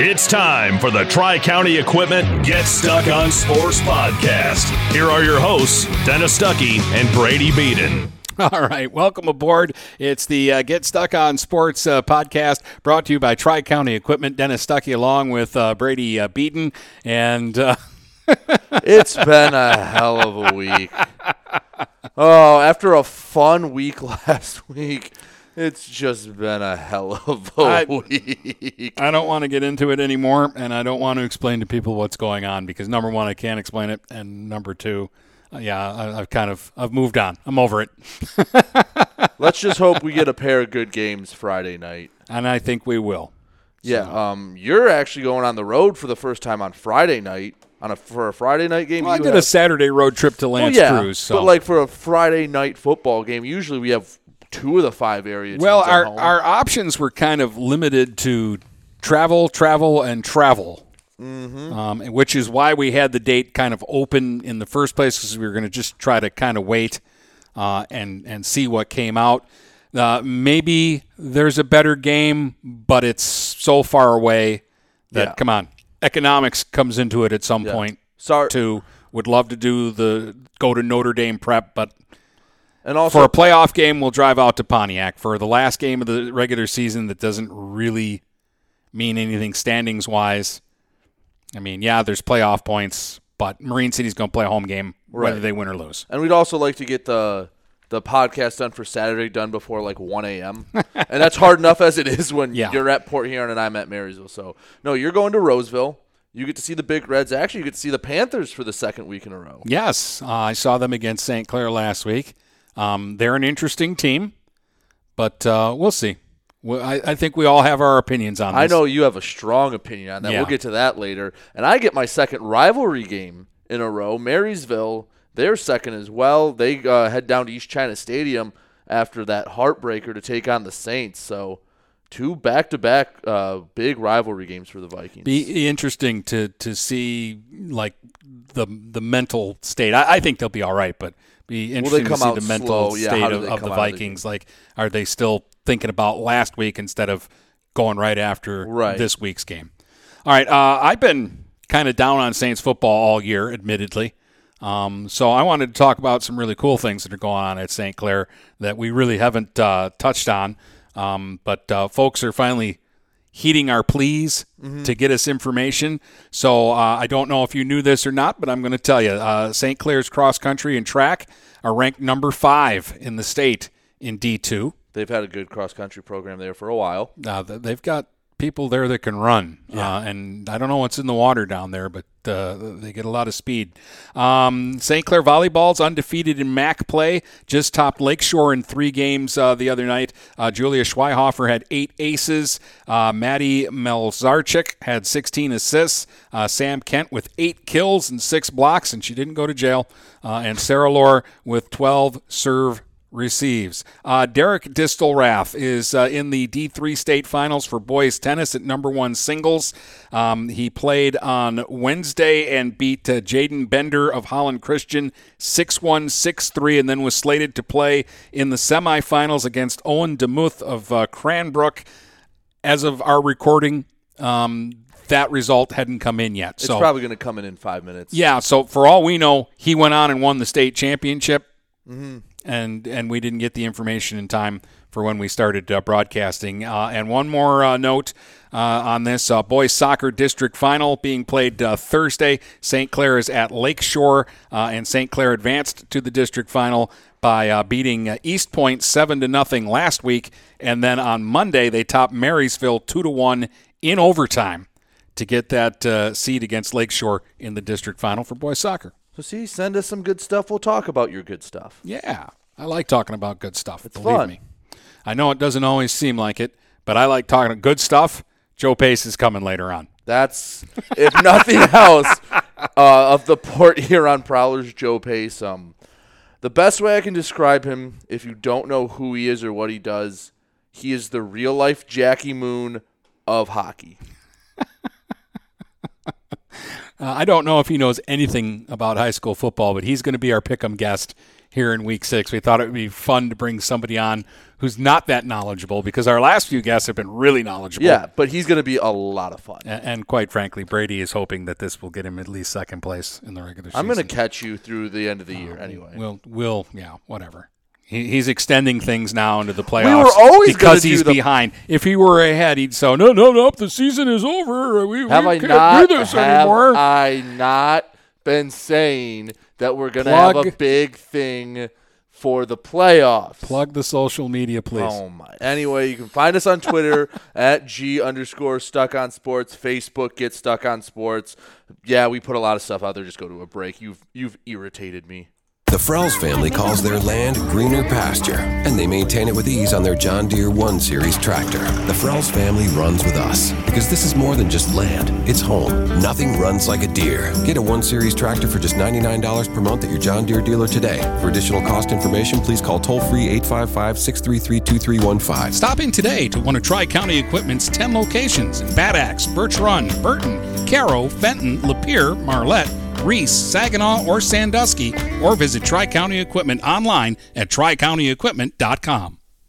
It's time for the Tri County Equipment Get Stuck on Sports podcast. Here are your hosts, Dennis Stuckey and Brady Beaton. All right, welcome aboard. It's the uh, Get Stuck on Sports uh, podcast brought to you by Tri County Equipment. Dennis Stuckey along with uh, Brady uh, Beaton. And uh, it's been a hell of a week. Oh, after a fun week last week, it's just been a hell of a I- week. I don't want to get into it anymore, and I don't want to explain to people what's going on because number one, I can't explain it, and number two, uh, yeah, I, I've kind of I've moved on. I'm over it, Let's just hope we get a pair of good games Friday night. and I think we will. Yeah, um, you're actually going on the road for the first time on Friday night on a for a Friday night game. Well, I did have- a Saturday road trip to Well, Lance yeah, Cruz, so but like for a Friday night football game, usually we have two of the five area teams Well, our our options were kind of limited to travel, travel, and travel. Mm-hmm. Um, which is why we had the date kind of open in the first place because we were going to just try to kind of wait uh, and and see what came out. Uh, maybe there's a better game, but it's so far away that Yeah. come on, economics comes into it at some Yeah. point. Sorry- too. Would love to do the go to Notre Dame prep, but and also for a playoff game, we'll drive out to Pontiac. For the last game of the regular season, that doesn't really mean anything standings wise. I mean, yeah, there's playoff points, but Marine City's going to play a home game whether Right. they win or lose. And we'd also like to get the the podcast done for Saturday done before like 1 a.m. and that's hard enough as it is when Yeah. you're at Port Huron and I'm at Marysville. So no, you're going to Roseville. You get to see the Big Reds. Actually, you get to see the Panthers for the second week in a row. Yes, uh, I saw them against St. Clair last week. Um, they're an interesting team, but uh, we'll see. Well, I, I think we all have our opinions on this. I know you have a strong opinion on that. Yeah. We'll get to that later. And I get my second rivalry game in a row. Marysville, they're second as well. They uh, head down to East China Stadium after that heartbreaker to take on the Saints. So two back-to-back uh, big rivalry games for the Vikings. be interesting to to see like the the mental state. I, I think they'll be all right, but be interesting to see the mental slow? Yeah, state of, of the out of the Vikings. like, are they still thinking about last week instead of going right after Right. this week's game? All right, uh, I've been kind of down on Saints football all year, admittedly. Um, so I wanted to talk about some really cool things that are going on at St. Clair that we really haven't uh, touched on. Um, but uh, folks are finally heeding our pleas to get us information. So uh, I don't know if you knew this or not, but I'm going to tell you. Uh, St. Clair's cross country and track are ranked number five in the state in D2. They've had a good cross-country program there for a while. Uh, they've got people there that can run, uh, and I don't know what's in the water down there, but uh, they get a lot of speed. Um, St. Clair volleyball's undefeated in MAC play, just topped Lakeshore in three games uh, the other night. Uh, Julia Schweihofer had eight aces. Uh, Maddie Melzarchik had 16 assists. Uh, Sam Kent with eight kills and six blocks, and she didn't go to jail. Uh, and Sarah Lore with 12 serve receives. Uh, Derek Distelrath is uh, in the D3 state finals for boys tennis at number one singles. Um, he played on Wednesday and beat uh, Jaden Bender of Holland Christian 6 1, 6 3, and then was slated to play in the semifinals against Owen Demuth of uh, Cranbrook. As of our recording, um, that result hadn't come in yet. It's so probably going to come in in five minutes. yeah, so for all we know, he went on and won the state championship, and and we didn't get the information in time for when we started uh, broadcasting. Uh, and one more uh, note uh, on this: uh, boys soccer district final being played uh, Thursday. St. Clair is at Lakeshore, and St. Clair advanced to the district final by beating Eastpointe seven to nothing last week, and then on Monday they topped Marysville two to one in overtime to get that seed against Lakeshore in the district final for boys soccer. So see, send us some good stuff. We'll talk about your good stuff. Yeah, I like talking about good stuff. It's believe fun. me. I know it doesn't always seem like it, but I like talking about good stuff. Joe Pace is coming later on. That's if nothing else uh, of the Port Huron Prowlers, Joe Pace. Um, the best way I can describe him, if you don't know who he is or what he does, he is the real life Jackie Moon of hockey. Uh, I don't know if he knows anything about high school football, but he's going to be our pick'em guest here in week six. We thought it would be fun to bring somebody on who's not that knowledgeable because our last few guests have been really knowledgeable. Yeah, but he's going to be a lot of fun. And, and, quite frankly, Brady is hoping that this will get him at least second place in the regular season. I'm going to catch you through the end of the year Um, anyway. We'll, we'll, yeah, whatever. He, he's extending things now into the playoffs. We were always because he's the- behind. If he were ahead, he'd say, "No, no, no, the season is over. We, have we I can't not? do this have anymore." I not been saying that we're going to have a big thing for the playoffs? Plug the social media, please. Oh my! Anyway, you can find us on Twitter at g underscore stuck on sports. Facebook get stuck on sports. Yeah, we put a lot of stuff out there. Just go to a break. You've you've irritated me. The Frells family calls their land greener pasture, and they maintain it with ease on their John Deere 1 Series tractor. The Frells family runs with us because this is more than just land, it's home. Nothing runs like a Deere. Get a 1 Series tractor for just $99 per month at your John Deere dealer today. For additional cost information, please call toll free 855 633 2315. Stop in today to one of Tri County Equipment's 10 locations in Bad Axe, Birch Run, Burton, Caro, Fenton, Lapeer, Marlette, Reese, Saginaw, or Sandusky, or visit Tri County Equipment online at tricountyequipment.com.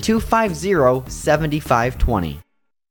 250 7520.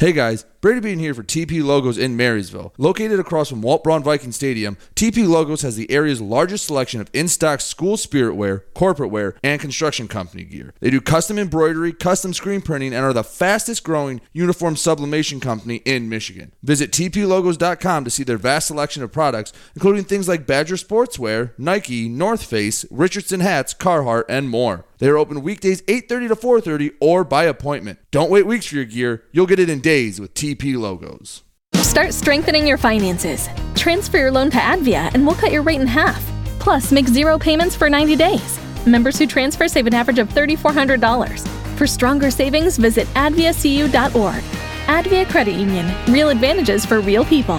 Hey guys, Brady Bean here for TP Logos in Marysville. Located across from Walt Braun Viking Stadium, TP Logos has the area's largest selection of in-stock school spirit wear, corporate wear, and construction company gear. They do custom embroidery, custom screen printing, and are the fastest growing uniform sublimation company in Michigan. Visit tplogos.com to see their vast selection of products, including things like Badger Sportswear, Nike, North Face, Richardson hats, Carhartt, and more. They are open weekdays 8:30 to 4:30 or by appointment. Don't wait weeks for your gear. You'll get it in days with TP Logos. Start strengthening your finances. Transfer your loan to Advia and we'll cut your rate in half. Plus, make zero payments for 90 days. Members who transfer save an average of $3,400. For stronger savings, visit adviacu.org. Advia Credit Union. Real advantages for real people.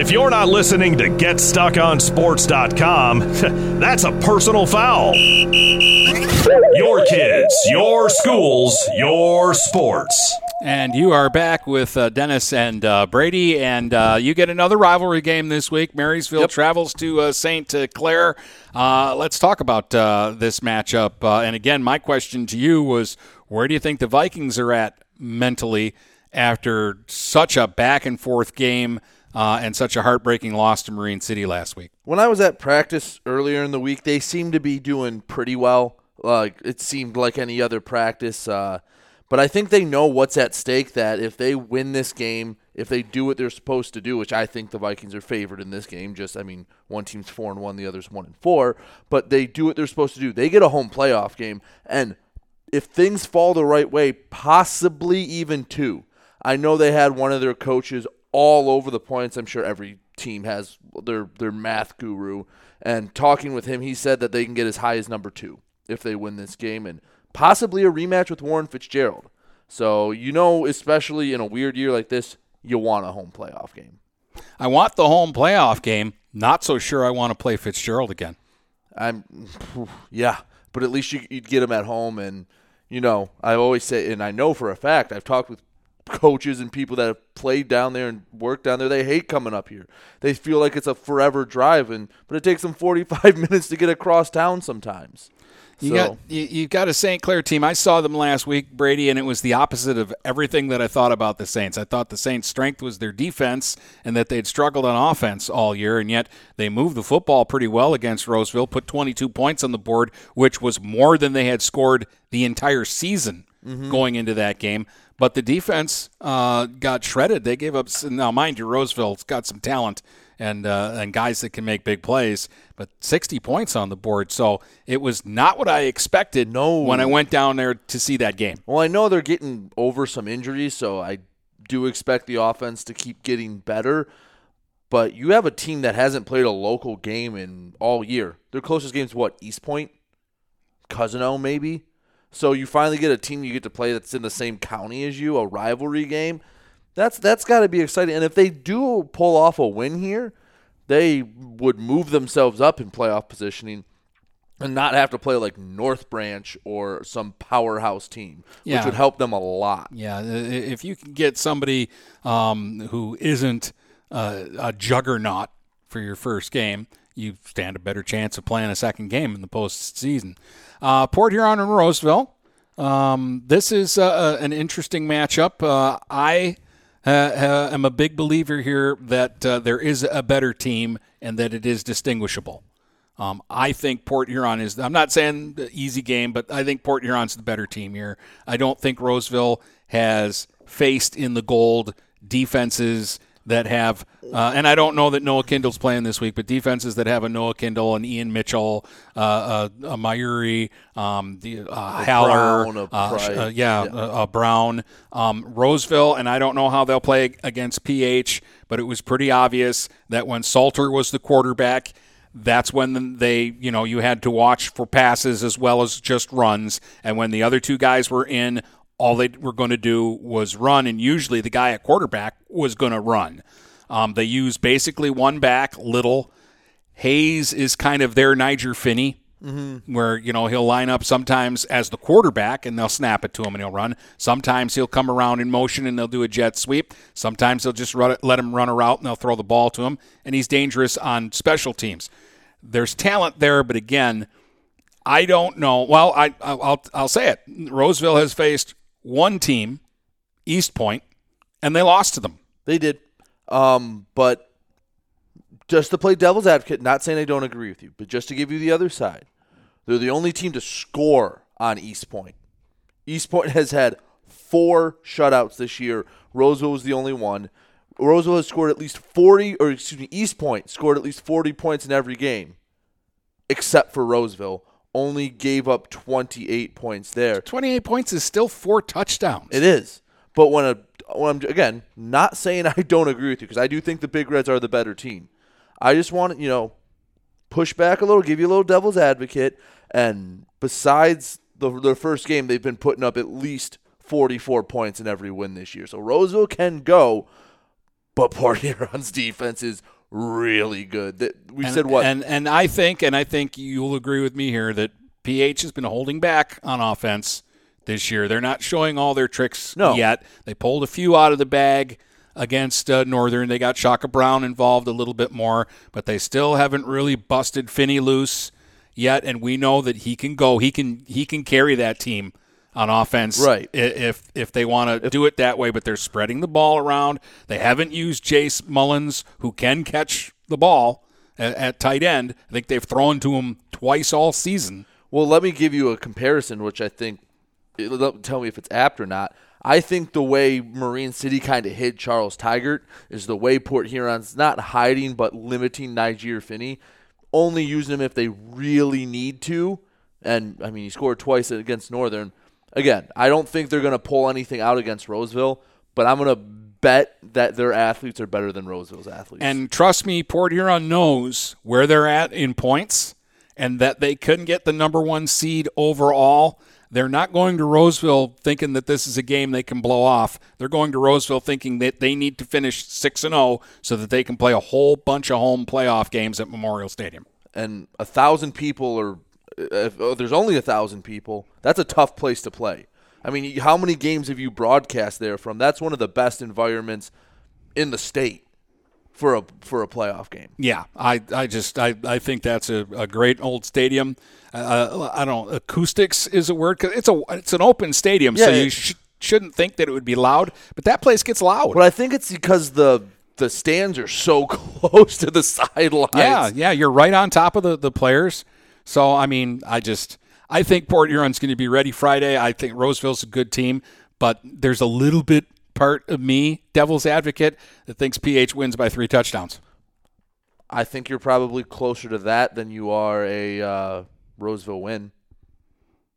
If you're not listening to GetStuckOnSports.com, that's a personal foul. Your kids, your schools, your sports. And you are back with uh, Dennis and uh, Brady, and uh, you get another rivalry game this week. Marysville travels to uh, St. Clair. Uh, let's talk about uh, this matchup. Uh, and again, my question to you was where do you think the Vikings are at mentally after such a back and forth game uh, and such a heartbreaking loss to Marine City last week? When I was at practice earlier in the week, they seemed to be doing pretty well. Like it seemed like any other practice. Uh, but I think they know what's at stake. That if they win this game, if they do what they're supposed to do, which I think the Vikings are favored in this game. Just I mean, one team's four and one, the other's one and four. But they do what they're supposed to do. They get a home playoff game, and if things fall the right way, possibly even two. I know they had one of their coaches all over the points. I'm sure every team has their their math guru. And talking with him, he said that they can get as high as number two if they win this game, and possibly a rematch with Warren Fitzgerald. So you know, especially in a weird year like this, you want a home playoff game. I want the home playoff game. Not so sure I want to play Fitzgerald again. I'm, yeah, but at least you, would get him at home, and you know, I always say, and I know for a fact, I've talked with coaches and people that have played down there and worked down there. They hate coming up here. They feel like it's a forever drive, and but it takes them 45 minutes to get across town sometimes. You so. got you, you got a St. Clair team. I saw them last week, Brady, and it was the opposite of everything that I thought about the Saints. I thought the Saints' strength was their defense and that they'd struggled on offense all year, and yet they moved the football pretty well against Roseville, put 22 points on the board, which was more than they had scored the entire season mm-hmm. going into that game. But the defense uh, got shredded. They gave up. Now, mind you, Roseville's got some talent and uh, and guys that can make big plays, but 60 points on the board. So it was not what I expected. No. when I went down there to see that game. Well, I know they're getting over some injuries, so I do expect the offense to keep getting better. But you have a team that hasn't played a local game in all year. Their closest game is what Eastpointe, Cousino, maybe. So you finally get a team you get to play that's in the same county as you, a rivalry game. That's that's got to be exciting. And if they do pull off a win here, they would move themselves up in playoff positioning and not have to play like North Branch or some powerhouse team, yeah. which would help them a lot. Yeah, if you can get somebody um, who isn't uh, a juggernaut for your first game, you stand a better chance of playing a second game in the postseason. Uh, Port Huron and Roseville. Um, this is uh, an interesting matchup. Uh, I uh, am a big believer here that uh, there is a better team and that it is distinguishable. Um, I think Port Huron is. I'm not saying easy game, but I think Port Huron's the better team here. I don't think Roseville has faced in the gold defenses that have, uh, and I don't know that Noah Kindle's playing this week, but defenses that have a Noah Kindle, and Ian Mitchell, uh, uh, a Mayuri, um, the uh, Haller, Brown, a uh, uh, yeah, Uh, Brown, um, Roseville, and I don't know how they'll play against PH, but it was pretty obvious that when Salter was the quarterback. That's when they, you know, you had to watch for passes as well as just runs. And when the other two guys were in, all they were going to do was run, and usually the guy at quarterback was going to run. Um, they use basically one back, little. Hayes is kind of their Niger Finney, mm-hmm. where you know he'll line up sometimes as the quarterback and they'll snap it to him and he'll run. Sometimes he'll come around in motion and they'll do a jet sweep. Sometimes they'll just it, let him run a route and they'll throw the ball to him. And he's dangerous on special teams. There's talent there, but again, I don't know. Well, I, I'll I'll say it. Roseville has faced one team, Eastpointe, and they lost to them. They did. Um, but just to play devil's advocate, not saying I don't agree with you, but just to give you the other side, they're the only team to score on Eastpointe. East Point has had four shutouts this year. Roseville was the only one. Roseville has scored at least 40, or excuse me, Eastpointe scored at least 40 points in every game, except for Roseville only gave up 28 points there. 28 points is still four touchdowns. It is. But when a when I'm again not saying I don't agree with you because I do think the Big Reds are the better team. I just want to, you know, push back a little, give you a little devil's advocate and besides the their first game they've been putting up at least 44 points in every win this year. So Roseville can go, but Port Huron's defense is really good. we and, said what? And and I think and I think you'll agree with me here that PH has been holding back on offense this year. They're not showing all their tricks no. yet. They pulled a few out of the bag against uh, Northern. They got Shaka Brown involved a little bit more, but they still haven't really busted Finney loose yet. And we know that he can go. He can he can carry that team on offense, right? If if they want to do it that way, but they're spreading the ball around. They haven't used Jace Mullins, who can catch the ball at, at tight end. I think they've thrown to him twice all season. Well, let me give you a comparison, which I think tell me if it's apt or not. I think the way Marine City kind of hid Charles Tigert is the way Port Huron's not hiding but limiting Niger Finney, only using him if they really need to. And I mean, he scored twice against Northern again, I don't think they're going to pull anything out against Roseville, but I'm gonna bet that their athletes are better than Roseville's athletes. And trust me, Port Huron knows where they're at in points and that they couldn't get the number one seed overall. They're not going to Roseville thinking that this is a game they can blow off. They're going to Roseville thinking that they need to finish 6 and 0 so that they can play a whole bunch of home playoff games at Memorial Stadium. and a thousand people, or if oh, there's only a thousand people, that's a tough place to play. I mean, how many games have you broadcast there from? That's one of the best environments in the state for a for a playoff game. Yeah, I, I just I, I think that's a, a great old stadium. Uh, I don't acoustics is a word 'cause it's a it's an open stadium, so Yeah, you sh- shouldn't think that it would be loud, but that place gets loud. But I think it's because the the stands are so close to the sidelines. Yeah, yeah, you're right on top of the, the players. So I mean, I just I think Port Huron's going to be ready Friday. I think Roseville's a good team, but there's a little bit part of me, devil's advocate, that thinks PH wins by three touchdowns. I think you're probably closer to that than you are a uh, Roseville win.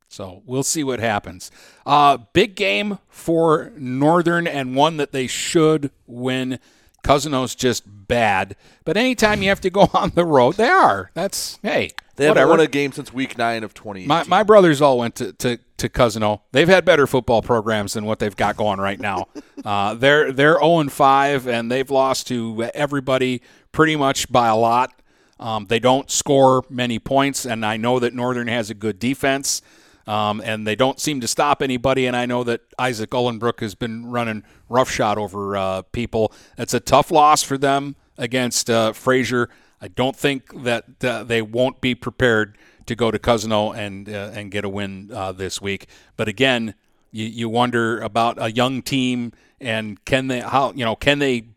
So we'll see what happens. Uh, big game for Northern and one that they should win. Cousino's just bad, but anytime you have to go on the road, they are. That's hey, They whatever. haven't won a game since week nine of twenty. My, my brothers all went to, to, to Cousino. They've had better football programs than what they've got going right now. uh, they're they're 0 and 5, and they've lost to everybody pretty much by a lot. Um, they don't score many points, and I know that Northern has a good defense, um, and they don't seem to stop anybody. And I know that Isaac Ullenbrook has been running roughshod over uh, people. It's a tough loss for them against uh, Fraser. I don't think that uh, they won't be prepared to go to Cousino and uh, and get a win uh, this week. But again, you, you wonder about a young team and can they how you know can they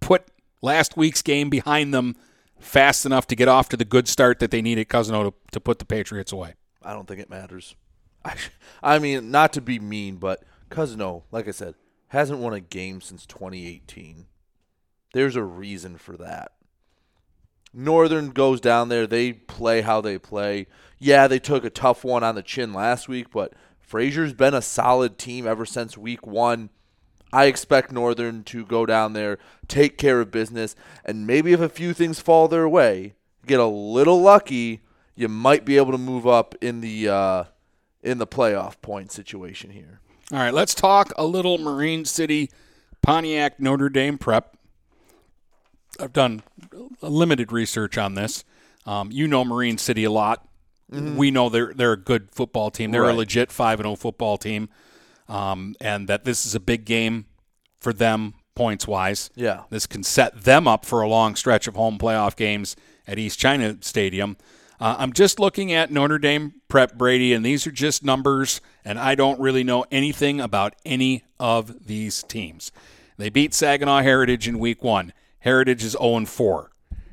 put last week's game behind them fast enough to get off to the good start that they need at Cousino to, to put the Patriots away. I don't think it matters. I, I mean, not to be mean, but Cousino, like I said, hasn't won a game since 2018. There's a reason for that. Northern goes down there. They play how they play. Yeah, they took a tough one on the chin last week, but Fraser's been a solid team ever since week one. I expect Northern to go down there, take care of business, and maybe if a few things fall their way, get a little lucky, you might be able to move up in the uh, in the playoff point situation here. All right, let's talk a little Marine City Pontiac Notre Dame prep. I've done a limited research on this. Um, you know Marine City a lot. We know they're they're a good football team. They're Right. a legit five and zero football team, um, and that this is a big game for them points wise. Yeah. this can set them up for a long stretch of home playoff games at East China Stadium. Uh, I'm just looking at Notre Dame prep Brady, and these are just numbers, and I don't really know anything about any of these teams. They beat Saginaw Heritage in week one. Heritage is 0 and 4.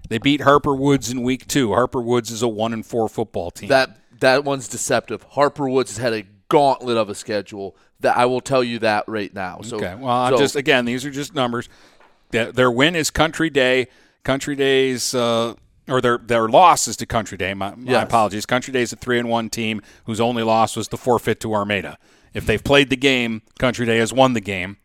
They beat Harper Woods in week two. Harper Woods is a 1 and 4 football team. That that one's deceptive. Harper Woods has had a gauntlet of a schedule. That I will tell you that right now. So okay. Well, I'm so- just again, these are just numbers. Their, their win is Country Day. Country Day's uh, or their their loss is to Country Day. My, my Yes. apologies. Country Day is a three and one team whose only loss was the forfeit to Armada. If they've played the game, Country Day has won the game,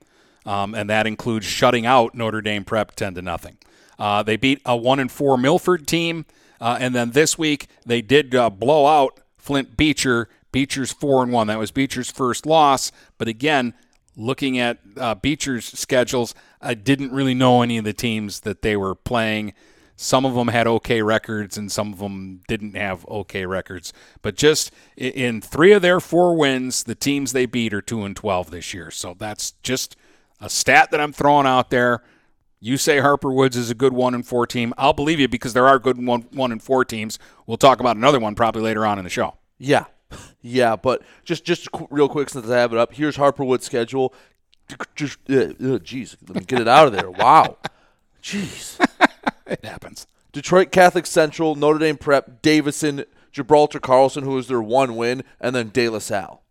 um, and that includes shutting out Notre Dame Prep ten to nothing. Uh, they beat a one and four Milford team, uh, and then this week they did uh, blow out Flint Beecher. Beecher's four and one. That was Beecher's first loss, but again, looking at uh, Beecher's schedules, I didn't really know any of the teams that they were playing. Some of them had okay records, and some of them didn't have okay records. But just in three of their four wins, the teams they beat are two and twelve this year. So that's just a stat that I'm throwing out there. You say Harper Woods is a good one and four team. I'll believe you because there are good one one and four teams. We'll talk about another one probably later on in the show. Yeah, yeah, but just just real quick since I have it up, here's Harper Woods' schedule. Just uh, uh, jeez, let me get it out of there. Wow, jeez. It happens. Detroit Catholic Central, Notre Dame Prep, Davison, Gibraltar Carlson, who was their one win, and then De La Salle.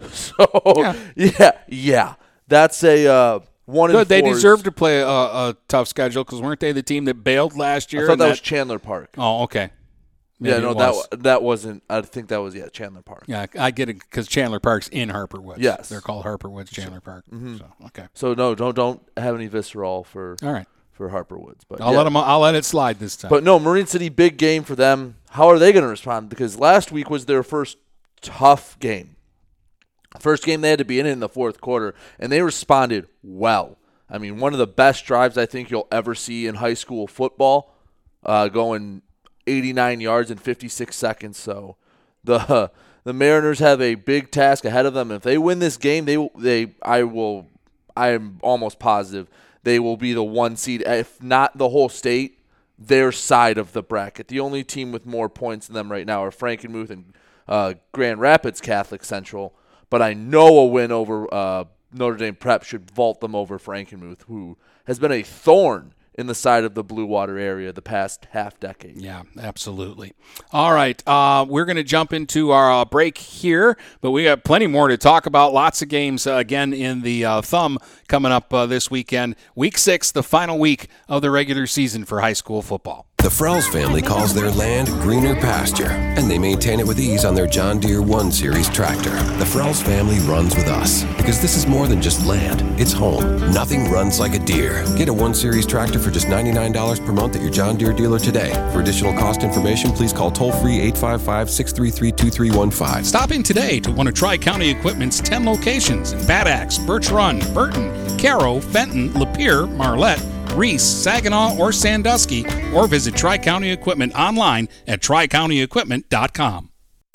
So yeah, yeah, that's a uh, one. Good. They deserve to play a, a tough schedule because weren't they the team that bailed last I year? thought and that was Chandler Park. Oh, okay. yeah, no, was. that that wasn't. I think that was yeah Chandler Park. Yeah, I get it because Chandler Park's in Harper Woods. Yes. Mm-hmm. they're called Harper Woods Chandler Park. So okay, So no, don't don't have any visceral for all right. For Harper Woods. But I'll yeah. let them. I'll let it slide this time. But no, Marine City big game for them. How are they going to respond? Because last week was their first tough game. First game they had to be in in the fourth quarter, and they responded well. I mean, one of the best drives I think you'll ever see in high school football, uh, going 89 yards in 56 seconds. So the the Mariners have a big task ahead of them. If they win this game, they they I will I am almost positive they will be the one seed, if not the whole state, their side of the bracket. The only team with more points than them right now are Frankenmuth and uh, Grand Rapids Catholic Central. But I know a win over uh, Notre Dame Prep should vault them over Frankenmuth, who has been a thorn in the side of the Blue Water area the past half decade. Yeah, absolutely. All right, uh, we're going to jump into our uh, break here, but we got plenty more to talk about. Lots of games uh, again in the uh, thumb coming up uh, this weekend. Week six, the final week of the regular season for high school football. The Frells family calls their land greener pasture, and they maintain it with ease on their John Deere 1 Series tractor. The Frells family runs with us because this is more than just land, it's home. Nothing runs like a Deere. Get a 1 Series tractor for just $99 per month at your John Deere dealer today. For additional cost information, please call toll free 855 633 2315. Stop in today to one of Tri County Equipment's 10 locations in Bad Axe, Birch Run, Burton, Caro, Fenton, Lapeer, Marlette, Reese, Saginaw, or Sandusky, or visit Tri County Equipment online at tricountyequipment.com.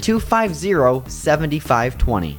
250 7520.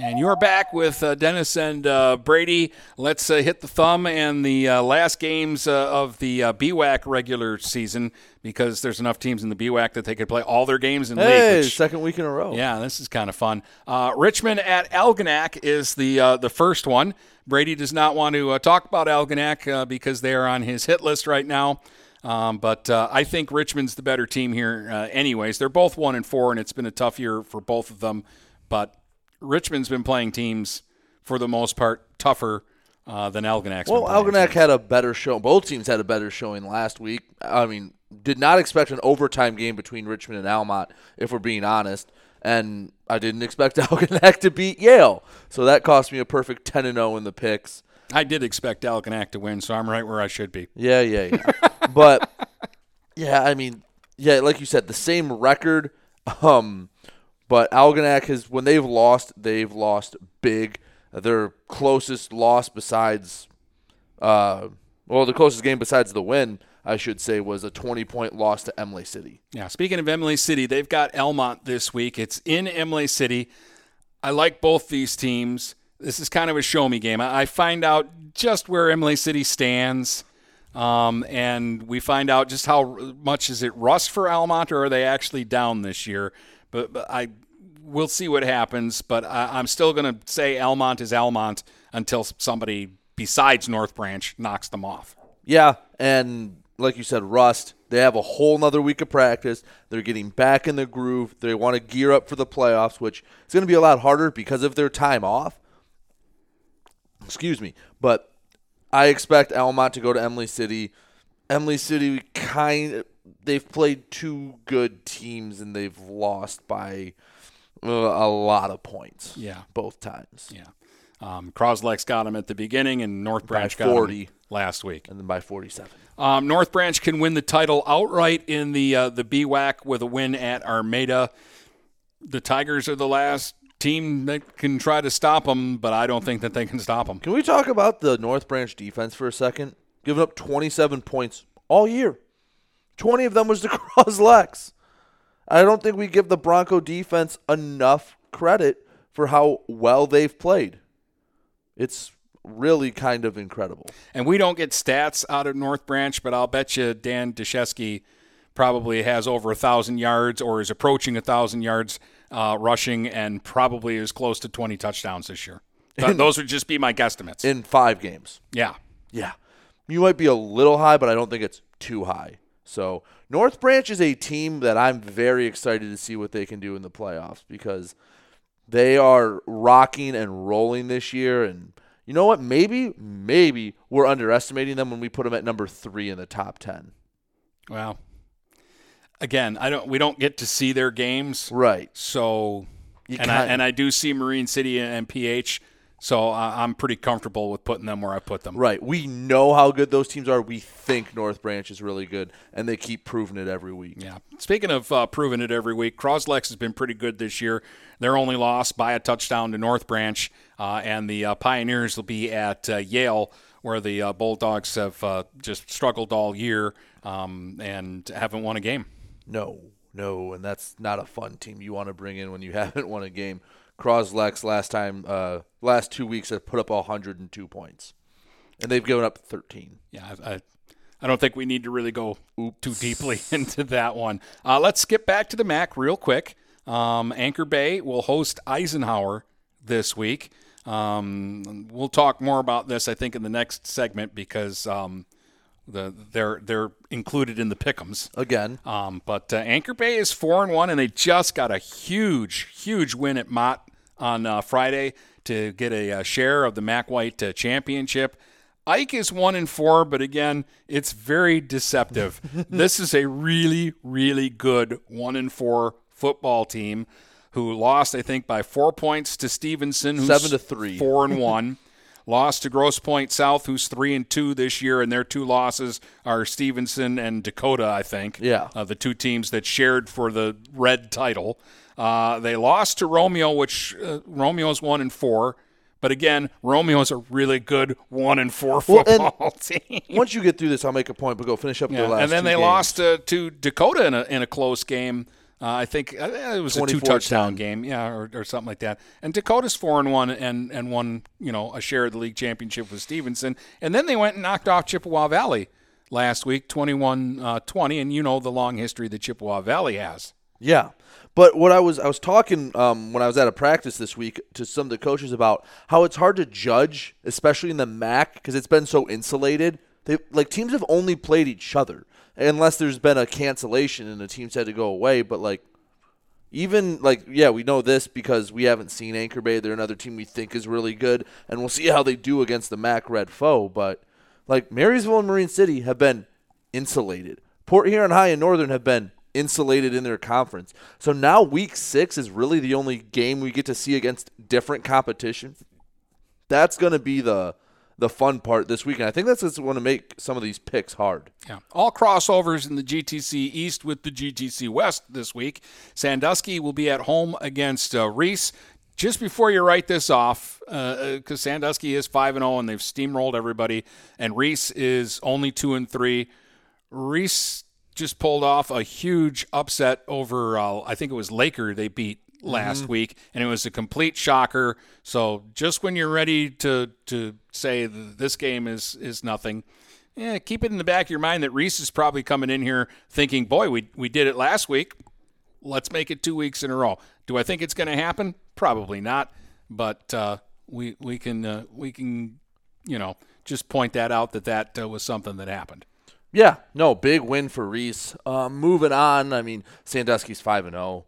And you're back with uh, Dennis and uh, Brady. Let's uh, hit the thumb and the uh, last games uh, of the uh, BWAC regular season because there's enough teams in the BWAC that they could play all their games in Hey, league. which- second week in a row. yeah, this is kind of fun. Uh, Richmond at Algonac is the uh, the first one. Brady does not want to uh, talk about Algonac uh, because they are on his hit list right now. Um, but uh, I think Richmond's the better team here, uh, anyways. They're both one and four, and it's been a tough year for both of them. But Richmond's been playing teams for the most part tougher uh, than Algonac. Well, Algonac had a better show. Both teams had a better showing last week. I mean, did not expect an overtime game between Richmond and Almont, if we're being honest. And I didn't expect Algonac to beat Yale. So that cost me a perfect 10 and 0 in the picks. I did expect Algonac to win, so I'm right where I should be. Yeah, yeah, yeah. but yeah, I mean, yeah, like you said, the same record. Um, but Algonac has when they've lost, they've lost big. Their closest loss besides, uh, well, the closest game besides the win, I should say, was a 20 point loss to Imlay City. Yeah, speaking of Imlay City, they've got Almont this week. It's in Imlay City. I like both these teams. This is kind of a show me game. I find out just where Imlay City stands. Um, and we find out just how much is it rust for Almont, or are they actually down this year? But, but I, we'll see what happens. But I, I'm still going to say Almont is Almont until somebody besides North Branch knocks them off. Yeah, and like you said, rust. They have a whole nother week of practice. They're getting back in the groove. They want to gear up for the playoffs, which is going to be a lot harder because of their time off. Excuse me, but I expect Almont to go to Imlay City. Imlay City kind they've played two good teams and they've lost by uh, a lot of points. Yeah. both times. Yeah. Um, Croslex got them at the beginning, and North Branch got 40. them last week. And then by 47. Um, North Branch can win the title outright in the uh, the BWAC with a win at Armada. The Tigers are the last team that can try to stop them, but I don't think that they can stop them. Can we talk about the North Branch defense for a second? Giving up 27 points all year. 20 of them was to Croslex. I don't think we give the Bronco defense enough credit for how well they've played. It's really kind of incredible. And we don't get stats out of North Branch, but I'll bet you Dan Deshesky probably has over a thousand yards or is approaching a thousand yards uh, rushing, and probably is close to 20 touchdowns this year. Th- those would just be my guesstimates. In five games. yeah. Yeah. You might be a little high, but I don't think it's too high. So, North Branch is a team that I'm very excited to see what they can do in the playoffs because they are rocking and rolling this year. And you know what? Maybe, maybe we're underestimating them when we put them at number three in the top 10. Well, again, I don't. We don't get to see their games, Right. so and I, and I do see Marine City and PH, so I, I'm pretty comfortable with putting them where I put them. Right. We know how good those teams are. We think North Branch is really good, and they keep proving it every week. Yeah. Speaking of uh, proving it every week, Croslex has been pretty good this year. They're only lost by a touchdown to North Branch, uh, and the uh, Pioneers will be at uh, Yale, where the uh, Bulldogs have uh, just struggled all year um, and haven't won a game. No, no, and that's not a fun team you want to bring in when you haven't won a game. Croslex last time, uh, last two weeks have put up 102 points, and they've given up 13. Yeah, I, I, I don't think we need to really go too deeply into that one. Uh, let's skip back to the MAC real quick. Um, Anchor Bay will host Eisenhower this week. Um, we'll talk more about this, I think, in the next segment because um, the they're they're included in the pickums again. Um, but uh, Anchor Bay is four and one, and they just got a huge, huge win at Mott on uh, Friday to get a, uh share of the Mac White uh, championship. Ike is one and four, but again, it's very deceptive. this is a really, really good one and four football team who lost, I think, by four points to Stevenson, who's Seven to three. four and one. Lost to Grosse Pointe South, who's three and two this year, and their two losses are Stevenson and Dakota, I think. Yeah. uh, the two teams that shared for the red title. Uh, they lost to Romeo, which uh, Romeo's one and four. But again, Romeo's a really good one and four Well, and football team. Once you get through this, I'll make a point. But go finish up Yeah, and then they games. lost uh, to Dakota in a in a close game. Uh, I think uh, it was a two touchdown game, yeah, or, or something like that. And Dakota's four and one, and and won you know a share of the league championship with Stevenson. And then they went and knocked off Chippewa Valley last week, 21-20. And you know the long history that Chippewa Valley has. Yeah. But what I was I was talking um, when I was at a practice this week to some of the coaches about how it's hard to judge, especially in the MAC, because it's been so insulated. They like teams have only played each other unless there's been a cancellation and the teams had to go away. But like even like yeah, we know this because we haven't seen Anchor Bay. They're another team we think is really good, and we'll see how they do against the MAC Red foe. But like Marysville and Marine City have been insulated. Port Huron High and Northern have been insulated in their conference. So now week six is really the only game we get to see against different competition. That's going to be the the fun part this weekend. I think that's what's going to make some of these picks hard. Yeah. All crossovers in the GTC East with the GTC West this week. Sandusky will be at home against uh, Reese. Just before you write this off, because uh, Sandusky is five and zero and they've steamrolled everybody, and Reese is only two and three. Reese just pulled off a huge upset over, uh, I think it was Laker. They beat last Mm-hmm. week, and it was a complete shocker. So just when you're ready to to say this game is is nothing, yeah, keep it in the back of your mind that Reese is probably coming in here thinking, "Boy, we we did it last week. Let's make it two weeks in a row." Do I think it's going to happen? Probably not. But uh, we we can uh, we can you know just point that out that that uh, was something that happened. Yeah, no, big win for Reese. Um, moving on, I mean, Sandusky's 5 and 0.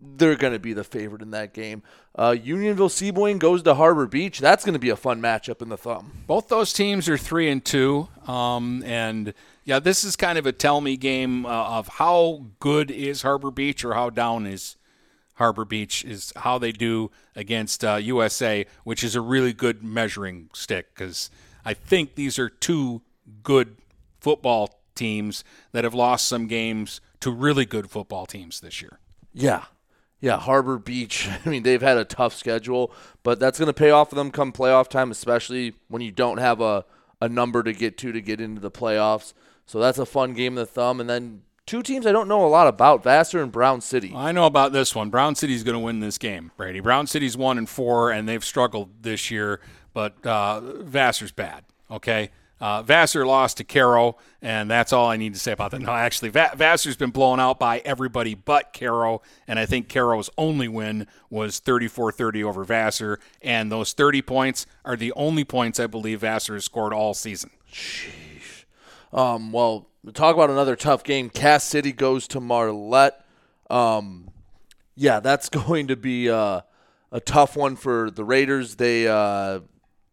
They're going to be the favorite in that game. Uh, Unionville Sebewaing goes to Harbor Beach. That's going to be a fun matchup in the thumb. Both those teams are three and two, um, and yeah, this is kind of a tell me game uh, of how good is Harbor Beach or how down is Harbor Beach is how they do against uh, USA, which is a really good measuring stick because I think these are two good football teams that have lost some games to really good football teams this year. Yeah. Yeah, Harbor Beach. I mean, they've had a tough schedule, but that's going to pay off for them come playoff time, especially when you don't have a, a number to get to to get into the playoffs. So that's a fun game of the thumb. And then two teams I don't know a lot about Vassar and Brown City. I know about this one. Brown City's going to win this game, Brady. Brown City's one and four, and they've struggled this year, but uh, Vassar's bad. Okay, uh, Vassar lost to Caro, and that's all I need to say about that. No, actually, Va- Vassar's been blown out by everybody but Caro, and I think Caro's only win was 34-30 over Vassar, and those 30 points are the only points I believe Vassar has scored all season. Um, well, talk about another tough game. Cass City goes to Marlette. Um, yeah, that's going to be uh, a tough one for the Raiders. They uh,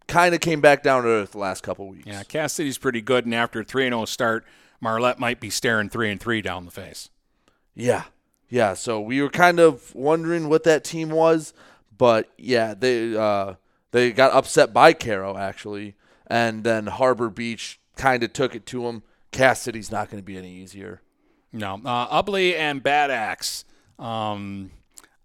kind of came back down to earth the last couple weeks. Yeah, Cass City's pretty good, and after a three and zero start, Marlette might be staring 3 and 3 down the face. Yeah. Yeah. So we were kind of wondering what that team was, but yeah, they uh, they got upset by Caro actually, and then Harbor Beach kind of took it to them. Cass City's not going to be any easier. No, uh, Ubly and Bad Axe. Um,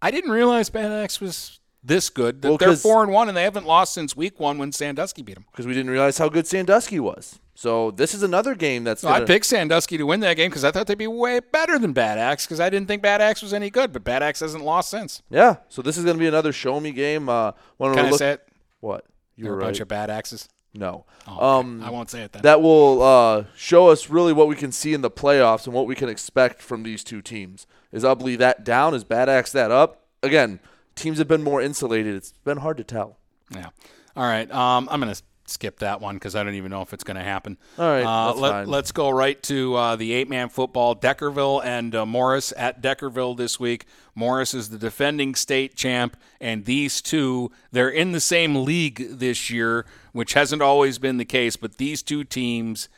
I didn't realize Bad Axe was this good. Well, they're four and one, and they haven't lost since week one when Sandusky beat them. because we didn't realize how good Sandusky was. So this is another game that's. I gonna- picked Sandusky to win that game because I thought they'd be way better than Bad Axe because I didn't think Bad Axe was any good, but Bad Axe hasn't lost since. Yeah. So this is going to be another show me game. Uh, Can I look, say it? What? You're You're a bunch of Bad Axes. No. Oh. Um, I won't say it then. That will uh, show us really what we can see in the playoffs and what we can expect from these two teams. Is Ubly that down? Is Bad Axe that up? Again, teams have been more insulated. It's been hard to tell. Yeah. All right. Um, I'm going to skip that one because I don't even know if it's going to happen. All right, Uh, fine. Let's go right to uh, the eight man football. Deckerville and uh, Morrice at Deckerville this week. Morrice is the defending state champ, and these two, they're in the same league this year, which hasn't always been the case, but these two teams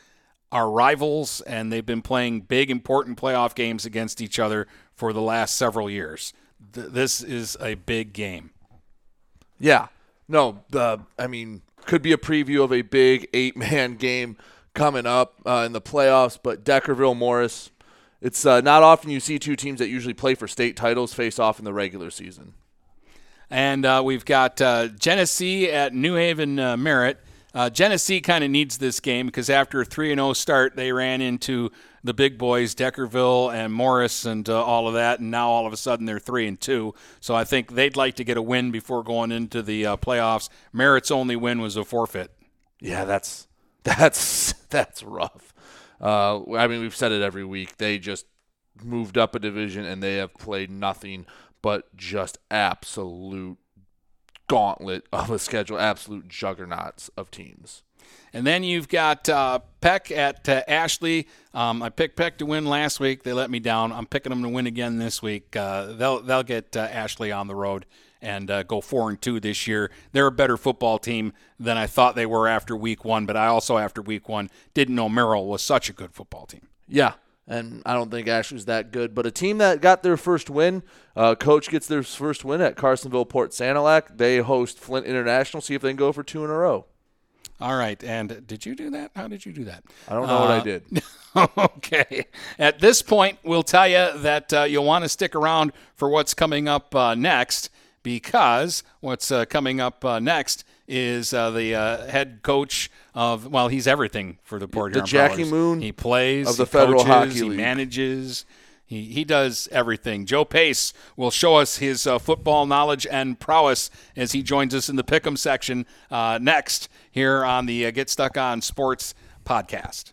are rivals, and they've been playing big, important playoff games against each other for the last several years. Th- this is a big game. Yeah. No, the I mean, could be a preview of a big eight man game coming up uh, in the playoffs, but Deckerville Morrice. It's uh, not often you see two teams that usually play for state titles face off in the regular season. And uh, we've got uh, Genesee at New Haven uh, Merritt. Uh, Genesee kind of needs this game because after a 3 0 start, they ran into the big boys, Deckerville and Morrice, and uh, all of that. And now all of a sudden they're 3 and 2. So I think they'd like to get a win before going into the uh, playoffs. Merritt's only win was a forfeit. Yeah, that's that's that's rough. Uh, I mean, we've said it every week. They just moved up a division and they have played nothing but just absolute gauntlet of a schedule, absolute juggernauts of teams. And then you've got uh, Peck at uh, Ashley. Um, I picked Peck to win last week. They let me down. I'm picking them to win again this week. Uh, they'll they'll get uh, Ashley on the road and uh, go four and two this year. They're a better football team than I thought they were after week one. But I also after week one didn't know Merrill was such a good football team. Yeah, and I don't think Ashley's that good. But a team that got their first win, uh, coach gets their first win at Carsonville Port Sanilac. They host Flint International. See if they can go for two in a row. All right. And did you do that? How did you do that? I don't know what I Uh, did. okay. At this point, we'll tell you that uh, you'll want to stick around for what's coming up uh, next because what's uh, coming up uh, next is uh, the uh, head coach of well, he's everything for the Port The Jackie Prowlers. Moon He plays of the he Federal coaches, Hockey He manages. He, he does everything. Joe Pace will show us his uh, football knowledge and prowess as he joins us in the Pick'em section uh, next here on the uh, Get Stuck on Sports podcast.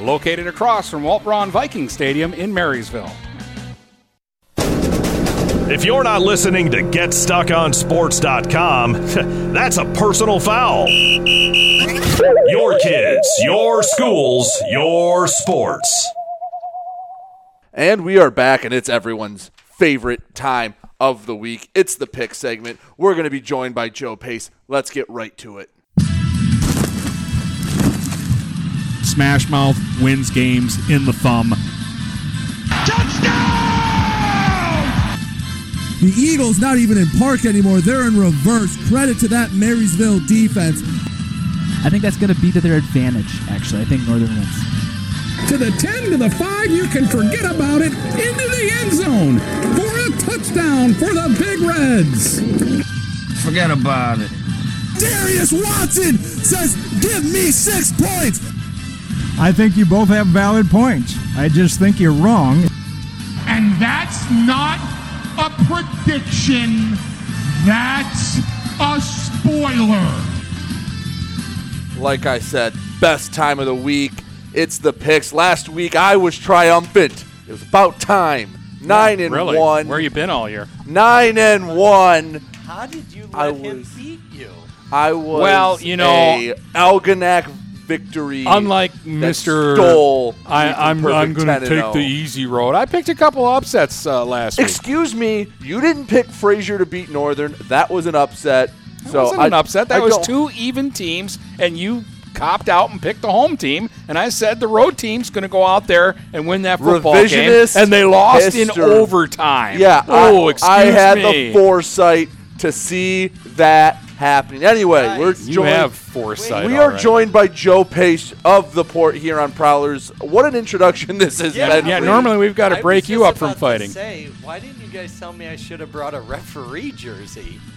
Located across from Walt Braun Viking Stadium in Marysville. If you're not listening to GetStuckOnSports.com, that's a personal foul. Your kids, your schools, your sports. And we are back, and it's everyone's favorite time of the week. It's the pick segment. We're going to be joined by Joe Pace. Let's get right to it. Smashmouth wins games in the thumb. Touchdown! The Eagles not even in park anymore. They're in reverse. Credit to that Marysville defense. I think that's going to be to their advantage, actually. I think Northern wins. To the 10 to the 5, you can forget about it. Into the end zone for a touchdown for the Big Reds. Forget about it. Darius Watson says, Give me six points. I think you both have valid points. I just think you're wrong. And that's not a prediction, that's a spoiler. Like I said, best time of the week. It's the picks. Last week I was triumphant. It was about time. Nine and really? one. Where you been all year? Nine and one. How did you let I him was- beat you? I was Well, you know- a Algonac victory. Unlike Mr. Stole I, I'm, I'm going to take the easy road. I picked a couple upsets uh, last week. Excuse me, you didn't pick Fraser to beat Northern. That was an upset. That so wasn't I, an upset. That I was two even teams, and you copped out and picked the home team, and I said the road team's going to go out there and win that football Revisionist game, and they lost in overtime. Yeah. Oh, I, excuse me. I had me. the foresight to see that happening. Anyway, we're You joined. have foresight. we are right. joined by Joe Pace of the Port here on Prowlers. What an introduction this has Yeah, been. yeah, for normally we've got to I break you up from fighting. Say, why didn't you guys tell me I should have brought a referee jersey?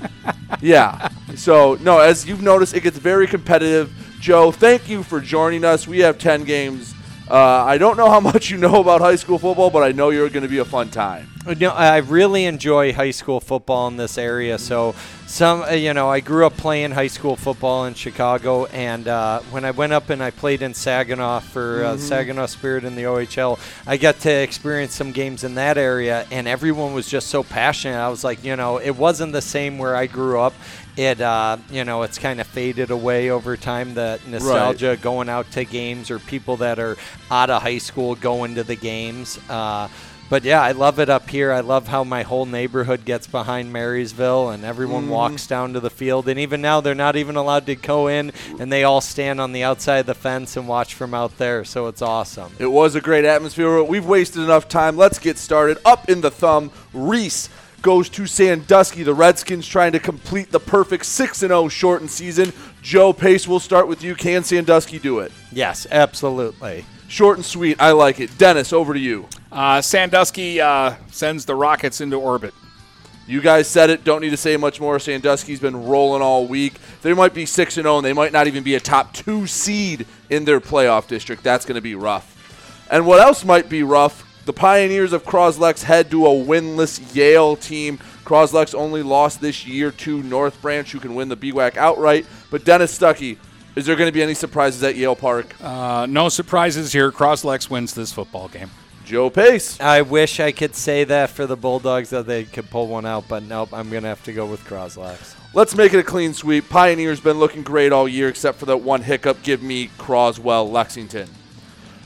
Yeah. So, no, as you've noticed, it gets very competitive. Joe, thank you for joining us. We have 10 games. Uh, I don't know how much you know about high school football, but I know you're going to be a fun time. No, I really enjoy high school football in this area. So, some, uh, you know, I grew up playing high school football in Chicago, and uh, when I went up and I played in Saginaw for uh, Mhm. Saginaw Spirit in the OHL, I got to experience some games in that area, and everyone was just so passionate. I was like, you know, it wasn't the same where I grew up. It, uh, you know, it's kind of faded away over time. The nostalgia going out to games or people that are out of high school going to the games. Uh, but yeah, I love it up here. I love how my whole neighborhood gets behind Marysville and everyone Mhm. walks down to the field. And even now, they're not even allowed to go in, and they all stand on the outside of the fence and watch from out there. So it's awesome. It was a great atmosphere. We've wasted enough time. Let's get started. Up in the thumb, Reese goes to Sandusky. The Redskins trying to complete the perfect 6 0 shortened season. Joe Pace, we'll start with you. Can Sandusky do it? Yes, absolutely. Short and sweet. I like it. Dennis, over to you. Uh, Sandusky uh, sends the Rockets into orbit. You guys said it. Don't need to say much more. Sandusky's been rolling all week. They might be 6 0, and they might not even be a top two seed in their playoff district. That's going to be rough. And what else might be rough? The Pioneers of Croslex head to a winless Yale team. Croslex only lost this year to North Branch, who can win the BWAC outright. But Dennis Stuckey, is there going to be any surprises at Yale Park? Uh, no surprises here. Croslex wins this football game. Joe Pace. I wish I could say that for the Bulldogs that they could pull one out, but nope, I'm going to have to go with Croslex. Let's make it a clean sweep. Pioneers been looking great all year, except for that one hiccup. Give me Croswell, Lexington.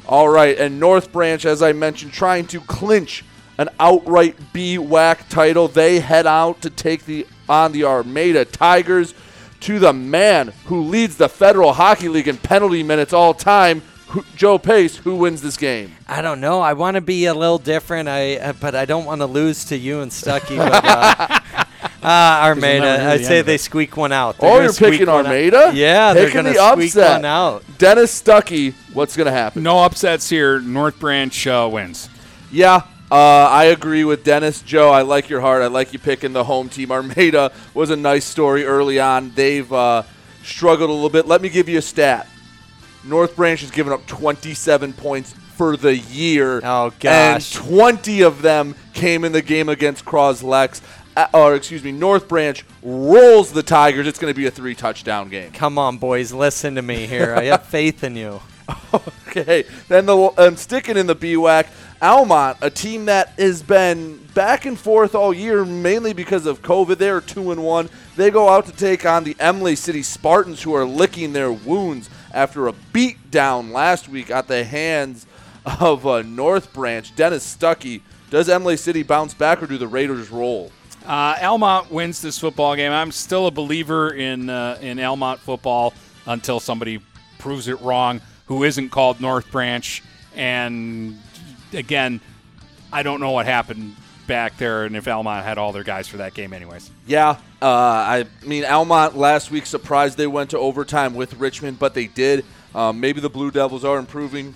All right, and North Branch, as I mentioned, trying to clinch an outright BWAC title. They head out to take the on the Armada Tigers to the man who leads the Federal Hockey League in penalty minutes all time. Who, Joe Pace, who wins this game? I don't know. I want to be a little different. I uh, but I don't want to lose to you and Stuckey. But, uh, uh, Armada, never I'd the say they squeak one out. They're Oh, you're squeak picking one out. Armada? Yeah, they're Picking going the to squeak upset. one out. Dennis Stuckey, what's going to happen? No upsets here. North Branch uh, wins. Yeah, uh, I agree with Dennis. Joe, I like your heart. I like you picking the home team. Armada was a nice story early on. They've uh, struggled a little bit. Let me give you a stat. North Branch has given up 27 points for the year. Oh, gosh. And 20 of them came in the game against Croslex. Uh, or, excuse me, North Branch rolls the Tigers. It's going to be a three touchdown game. Come on, boys, listen to me here. I have faith in you. Okay, then the um, sticking in the BWAC, Almont, a team that has been back and forth all year, mainly because of COVID. They're two and one. They go out to take on the Imlay City Spartans, who are licking their wounds after a beat down last week at the hands of uh, North Branch. Dennis Stuckey, does Imlay City bounce back, or do the Raiders roll? Uh, wins this football game. I'm still a believer in uh, in Almont football until somebody proves it wrong. Who isn't called North Branch? And again, I don't know what happened back there, and if Almont had all their guys for that game, anyways. Yeah, uh, I mean Almont last week surprised they went to overtime with Richmond, but they did. Um, maybe the Blue Devils are improving.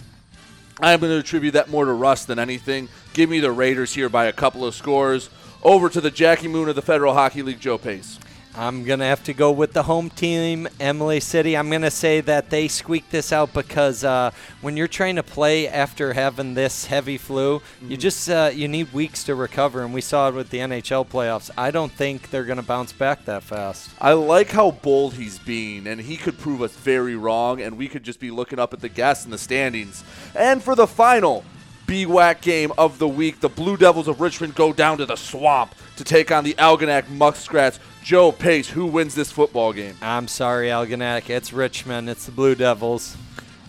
I'm going to attribute that more to Russ than anything. Give me the Raiders here by a couple of scores. Over to the Jackie Moon of the Federal Hockey League, Joe Pace. I'm going to have to go with the home team, Imlay City. I'm going to say that they squeaked this out because uh, when you're trying to play after having this heavy flu, you just uh, you need weeks to recover, and we saw it with the NHL playoffs. I don't think they're going to bounce back that fast. I like how bold he's being, and he could prove us very wrong, and we could just be looking up at the guests in the standings. And for the final BWAC game of the week, the Blue Devils of Richmond go down to the swamp to take on the Algonac Muskrats. Joe Pace, who wins this football game? I'm sorry, Algonac. It's Richmond. It's the Blue Devils.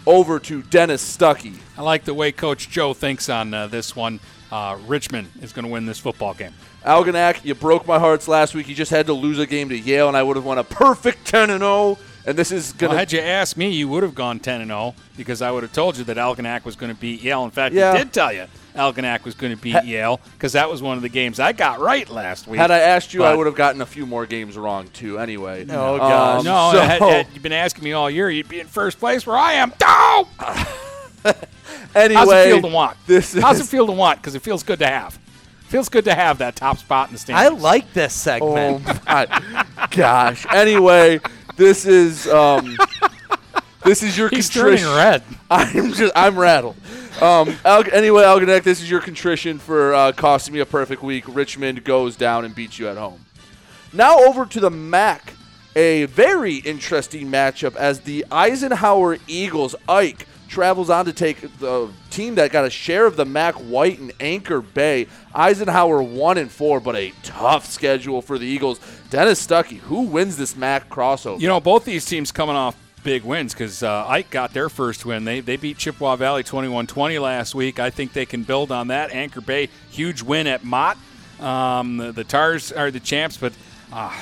Over to Dennis Stuckey. I like the way Coach Joe thinks on uh, this one. Uh, Richmond is going to win this football game. Algonac, you broke my hearts last week. You just had to lose a game to Yale, and I would have won a perfect 10 0. And this is going Well, had you asked me, you would have gone 10 and 0 because I would have told you that Algonac was going to beat Yale. In fact, Yeah. I did tell you Algonac was going to beat Ha- Yale because that was one of the games I got right last week. had I asked you, I would have gotten a few more games wrong too. Anyway, Oh, Um, gosh. No, so- had, had you been asking me all year, you'd be in first place where I am. No! anyway, How's it feel to want? This is, How's it feel to want? Because it feels good to have. Feels good to have that top spot in the state. I like this segment. Oh my gosh. Anyway, this is um, this is your He's contrition. turning red. I'm just I'm rattled. Um, Al- anyway, Algonac, this is your contrition for uh, costing me a perfect week. Richmond goes down and beats you at home. Now over to the MAC, a very interesting matchup as the Eisenhower Eagles Ike travels on to take the team that got a share of the MAC White and Anchor Bay. Eisenhower one and four, but a tough schedule for the Eagles. Dennis Stuckey, who wins this MAC crossover? You know, both these teams coming off big wins because uh, Ike got their first win. They, they beat Chippewa Valley 21 20 last week. I think they can build on that. Anchor Bay, huge win at Mott. Um, the, the Tars are the champs, but uh,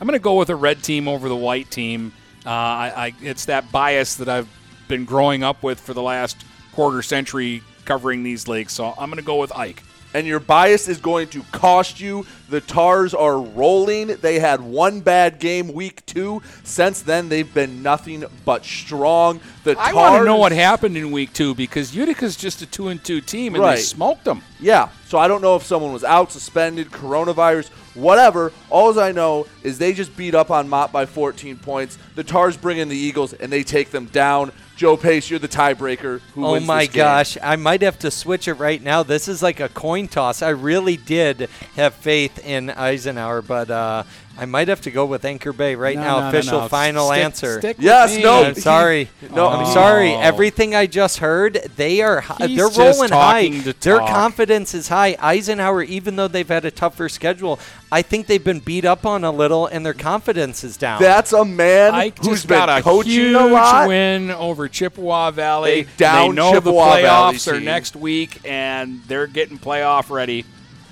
I'm going to go with a red team over the white team. Uh, I, I, it's that bias that I've been growing up with for the last quarter century covering these leagues. So I'm going to go with Ike. and your bias is going to cost you. The Tars are rolling. They had one bad game week two. Since then, they've been nothing but strong. The I Tars, want to know what happened in week two because Utica's just a two and two team and Right. they smoked them. Yeah, so I don't know if someone was out, suspended, coronavirus, whatever. All I know is they just beat up on Mott by 14 points. The Tars bring in the Eagles and they take them down. Joe Pace, you're the tiebreaker. Who Oh wins my this game? gosh, I might have to switch it right now. This is like a coin toss. I really did have faith in Eisenhower, but uh, I might have to go with Anchor Bay right No, now. no, no, Official no. final Stick- answer. stick with Yes, me. no, I'm sorry. No, I'm Oh. sorry. Everything I just heard, they are hi- He's they're rolling high. Their confidence is high. Eisenhower, even though they've had a tougher schedule, I think they've been beat up on a little, and their confidence is down. That's a man Ike who's just been got a coaching huge a lot. win over Chippewa Valley. They downed know Chippewa the Valley playoffs are team. next week, and they're getting playoff ready.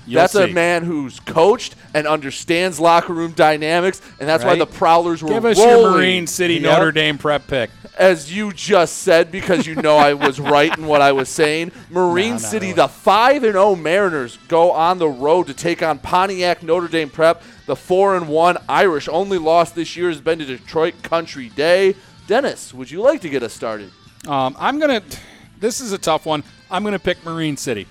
You'll That's a man who's coached and understands locker room dynamics, and that's why the Prowlers were Give us rolling. your Marine City Yep. Notre Dame prep pick. As you just said, because you know I was right in what I was saying. Marine No, City, really. the five and zero Mariners go on the road to take on Pontiac Notre Dame Prep. The four and one Irish only loss this year has been to Detroit Country Day. Dennis, would you like to get us started? Um, I'm gonna. This is a tough one. I'm gonna pick Marine City.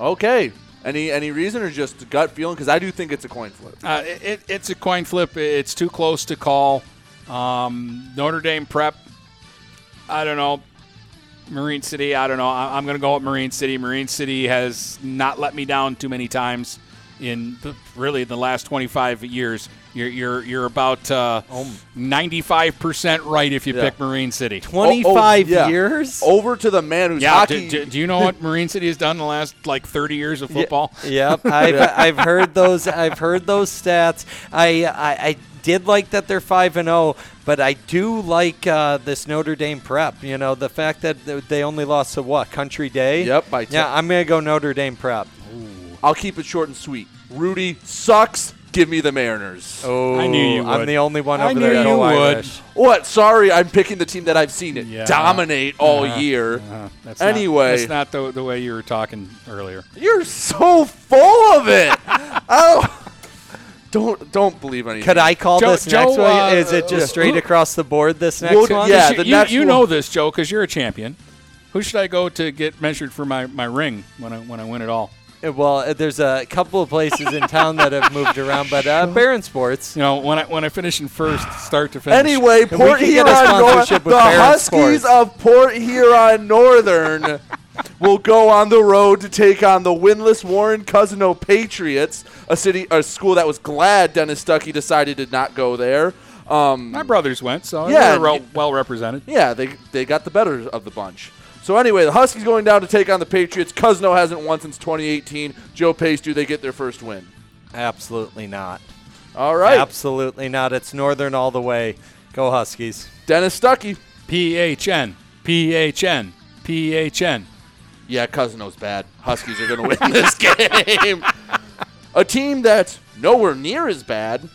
Okay. Any any reason or just gut feeling? Because I do think it's a coin flip. Uh, it, it- it's a coin flip. It's too close to call. Um, Notre Dame prep. I don't know. Marine City. I don't know. I, I'm going to go with Marine City. Marine City has not let me down too many times in the, really the last 25 years. You're you're you're about uh, 95 percent right if you Yeah. pick Marine City. 25 yeah. years? Over to the man who's Yeah. hockey. Do, do, do you know what Marine City has done in the last like 30 years of football? Yep, I've, I've heard those. I've heard those stats. I, I I did like that they're five and zero, but I do like uh, this Notre Dame prep. You know, the fact that they only lost to what Country Day. Yep, by yeah. I'm gonna go Notre Dame prep. I'll keep it short and sweet. Rudy sucks. Give me the Mariners. Oh, I knew you I'm the only one I over knew there. you would. What? Sorry, I'm picking the team that I've seen it Yeah. dominate all Uh-huh. year. Uh, that's Anyway. not, that's not the, the way you were talking earlier. You're so full of it. oh, don't don't believe anything. Could I call Joe- this Joe, next one? uh, Is it just yeah. straight Who- across the board? This next Well, one? yeah, you, the you- next you one- know this, Joe, because you're a champion. Who should I go to get measured for my, my ring when I when I win it all? Uh, Well, uh, there's a couple of places in town that have moved around, but uh, Barron Sports. You know, when I when I finish in first, start to finish. Anyway, Port could get Huron North, the Barron Huskies Sports. of Port Huron Northern will go on the road to take on the winless Warren Cousino Patriots, a city, a school that was glad Dennis Stuckey decided to not go there. Um, my brothers went, so Yeah, they were well, represented. Yeah, they they got the better of the bunch. So anyway, the Huskies going down to take on the Patriots. Cousino hasn't won since 2018. Joe Pace, do they get their first win? Absolutely not. All right, Absolutely not. It's Northern all the way. Go Huskies. Dennis Stuckey. PHN, PHN, PHN. Yeah, Cousino's bad. Huskies are going to win this game. A team that's nowhere near as bad.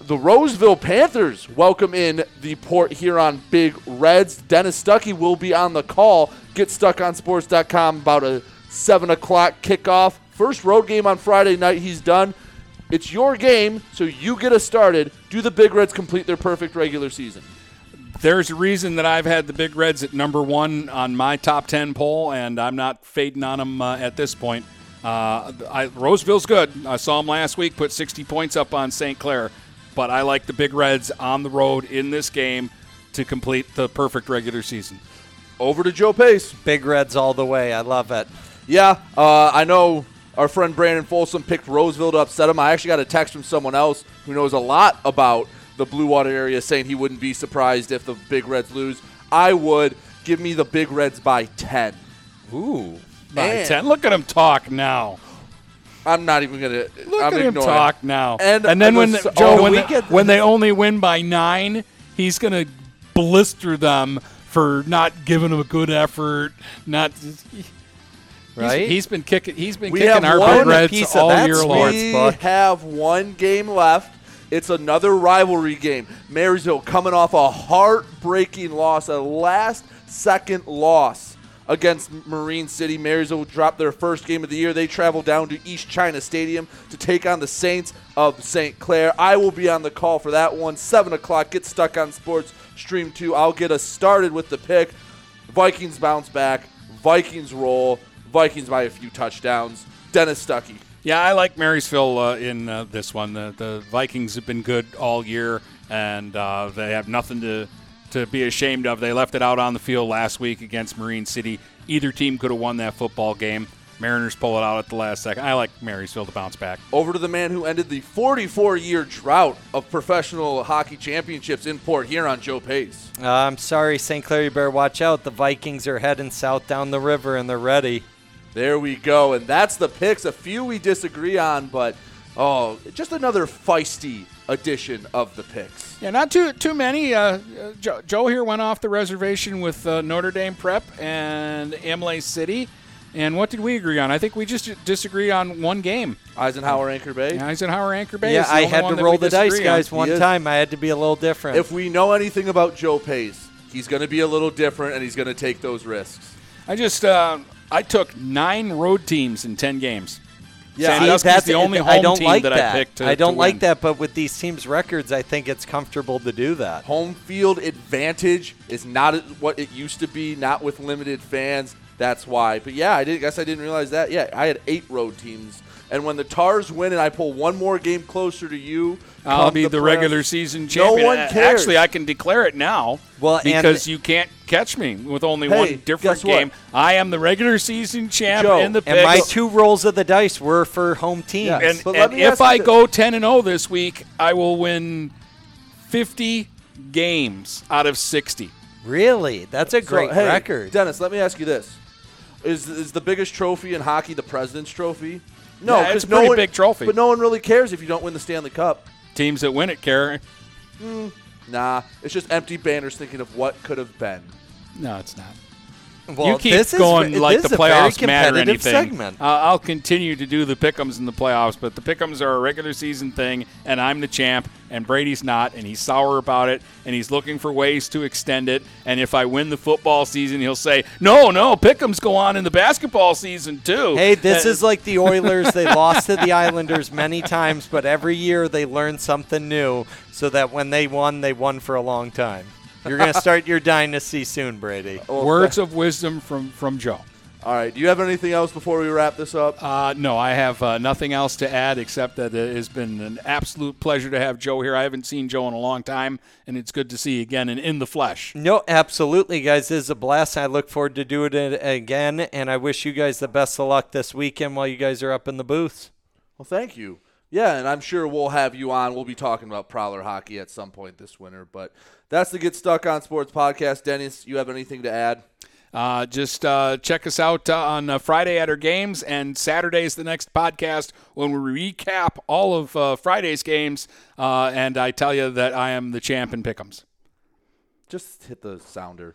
the Roseville Panthers welcome in the Port Huron Big Reds. Dennis Stuckey will be on the call. Get GetStuckOnSports.com about a 7 o'clock kickoff. First road game on Friday night. He's done. It's your game, so you get us started. Do the Big Reds complete their perfect regular season? There's a reason that I've had the Big Reds at number one on my top 10 poll, and I'm not fading on them uh, at this point. Uh, I, Roseville's good. I saw them last week, put 60 points up on St. Clair, but I like the Big Reds on the road in this game to complete the perfect regular season. Over to Joe Pace. Big Reds all the way. I love it. Yeah, uh, I know our friend Brandon Folsom picked Roseville to upset him. I actually got a text from someone else who knows a lot about the Blue Water area saying he wouldn't be surprised if the Big Reds lose. I would. Give me the Big Reds by 10. Ooh. By And- 10. Look at him talk now. I'm not even going to. Look I'm at him ignoring. talk now. And, And, then when the- the, Joe, oh, when, we they, when they only win by nine, he's going to blister them for not giving them a good effort. Not he's- Right? he's been kicking. He's been We kicking our Big Reds all year long. We have one game left. It's another rivalry game. Marysville coming off a heartbreaking loss, a last second loss against Marine City. Marysville dropped their first game of the year. They travel down to East China Stadium to take on the Saints of St. Clair. I will be on the call for that one. 7 o'clock. Get stuck on sports. Stream 2. I'll get us started with the pick. Vikings bounce back. Vikings roll. Vikings by a few touchdowns. Dennis Stuckey. Yeah, I like Marysville uh, in uh, this one. The, the Vikings have been good all year, and uh, they have nothing to to be ashamed of. They left it out on the field last week against Marine City. Either team could have won that football game. Mariners pull it out at the last second. I like Marysville to bounce back. over to the man who ended the 44 year drought of professional hockey championships in Port Huron, Joe Pace. Uh, I'm sorry, St. Clair, you better watch out. The Vikings are heading south down the river and they're ready. There we go. And that's the picks. A few we disagree on, but oh, just another feisty edition of the picks. Yeah, not too too many. Uh, uh, Joe, Joe here went off the reservation with uh, Notre Dame Prep and Imlay City. And what did we agree on? I think we just disagree on one game. Eisenhower Anchor Bay. Eisenhower Anchor Bay. yeah, is the I only had to roll the dice, disagree on. guys, one time. I had to be a little different. If we know anything about Joe Pace, he's going to be a little different and he's going to take those risks. I just uh, I took nine road teams in ten games. Yeah, See, Sandusky's that's the only home I don't team like that, that. I picked. To, I don't to like win. that, but with these teams' records, I think it's comfortable to do that. Home field advantage is not what it used to be, not with limited fans. That's why. But yeah, I did guess I didn't realize that. Yeah, I had eight road teams. And when the Tars win and I pull one more game closer to you, I'll be the, press, regular season No champion. one cares. Actually, I can declare it now. Well, because you can't catch me with only Hey, one guess different what? game. I am the regular season champ Joe, in the And my two rolls of the dice were for home teams. Yeah. and, But let and if I this. go 10 and 0 this week, I will win 50 games out of 60. Really? That's a So, great hey, record. Dennis, let me ask you this: Is is the biggest trophy in hockey the President's Trophy? No, Yeah, it's 'cause a no pretty one- big trophy. But no one really cares if you don't win the Stanley Cup. Teams that win it care. Hmm. Nah, it's just empty banners thinking of what could have been. No, it's not. Well, you keep this is- going like the playoffs matter anything. segment. Uh, I'll continue to do the pickums in the playoffs, but the pickums are a regular season thing, and I'm the champ, and Brady's not, and he's sour about it, and he's looking for ways to extend it. And if I win the football season, he'll say, "No, no, pickums go on in the basketball season too." Hey, this And- is like the Oilers. they lost to the Islanders many times, but every year they learned something new so that when they won, they won for a long time. You're going to start your dynasty soon, Brady. words of wisdom from from Joe. All right. Do you have anything else before we wrap this up? Uh, no, I have uh, nothing else to add except that it has been an absolute pleasure to have Joe here. I haven't seen Joe in a long time, and it's good to see you again and in the flesh. No, absolutely, guys. This is a blast. I look forward to doing it again, and I wish you guys the best of luck this weekend while you guys are up in the booths. Well, thank you. Yeah, and I'm sure we'll have you on. We'll be talking about Prowler hockey at some point this winter. But that's the Get Stuck on Sports podcast. Dennis, you have anything to add? Uh, just uh, check us out uh, on uh, Friday at our games, and Saturday's the next podcast when we recap all of uh, Friday's games. Uh, and I tell you that I am the champ in Pick'ems. Just hit the sounder.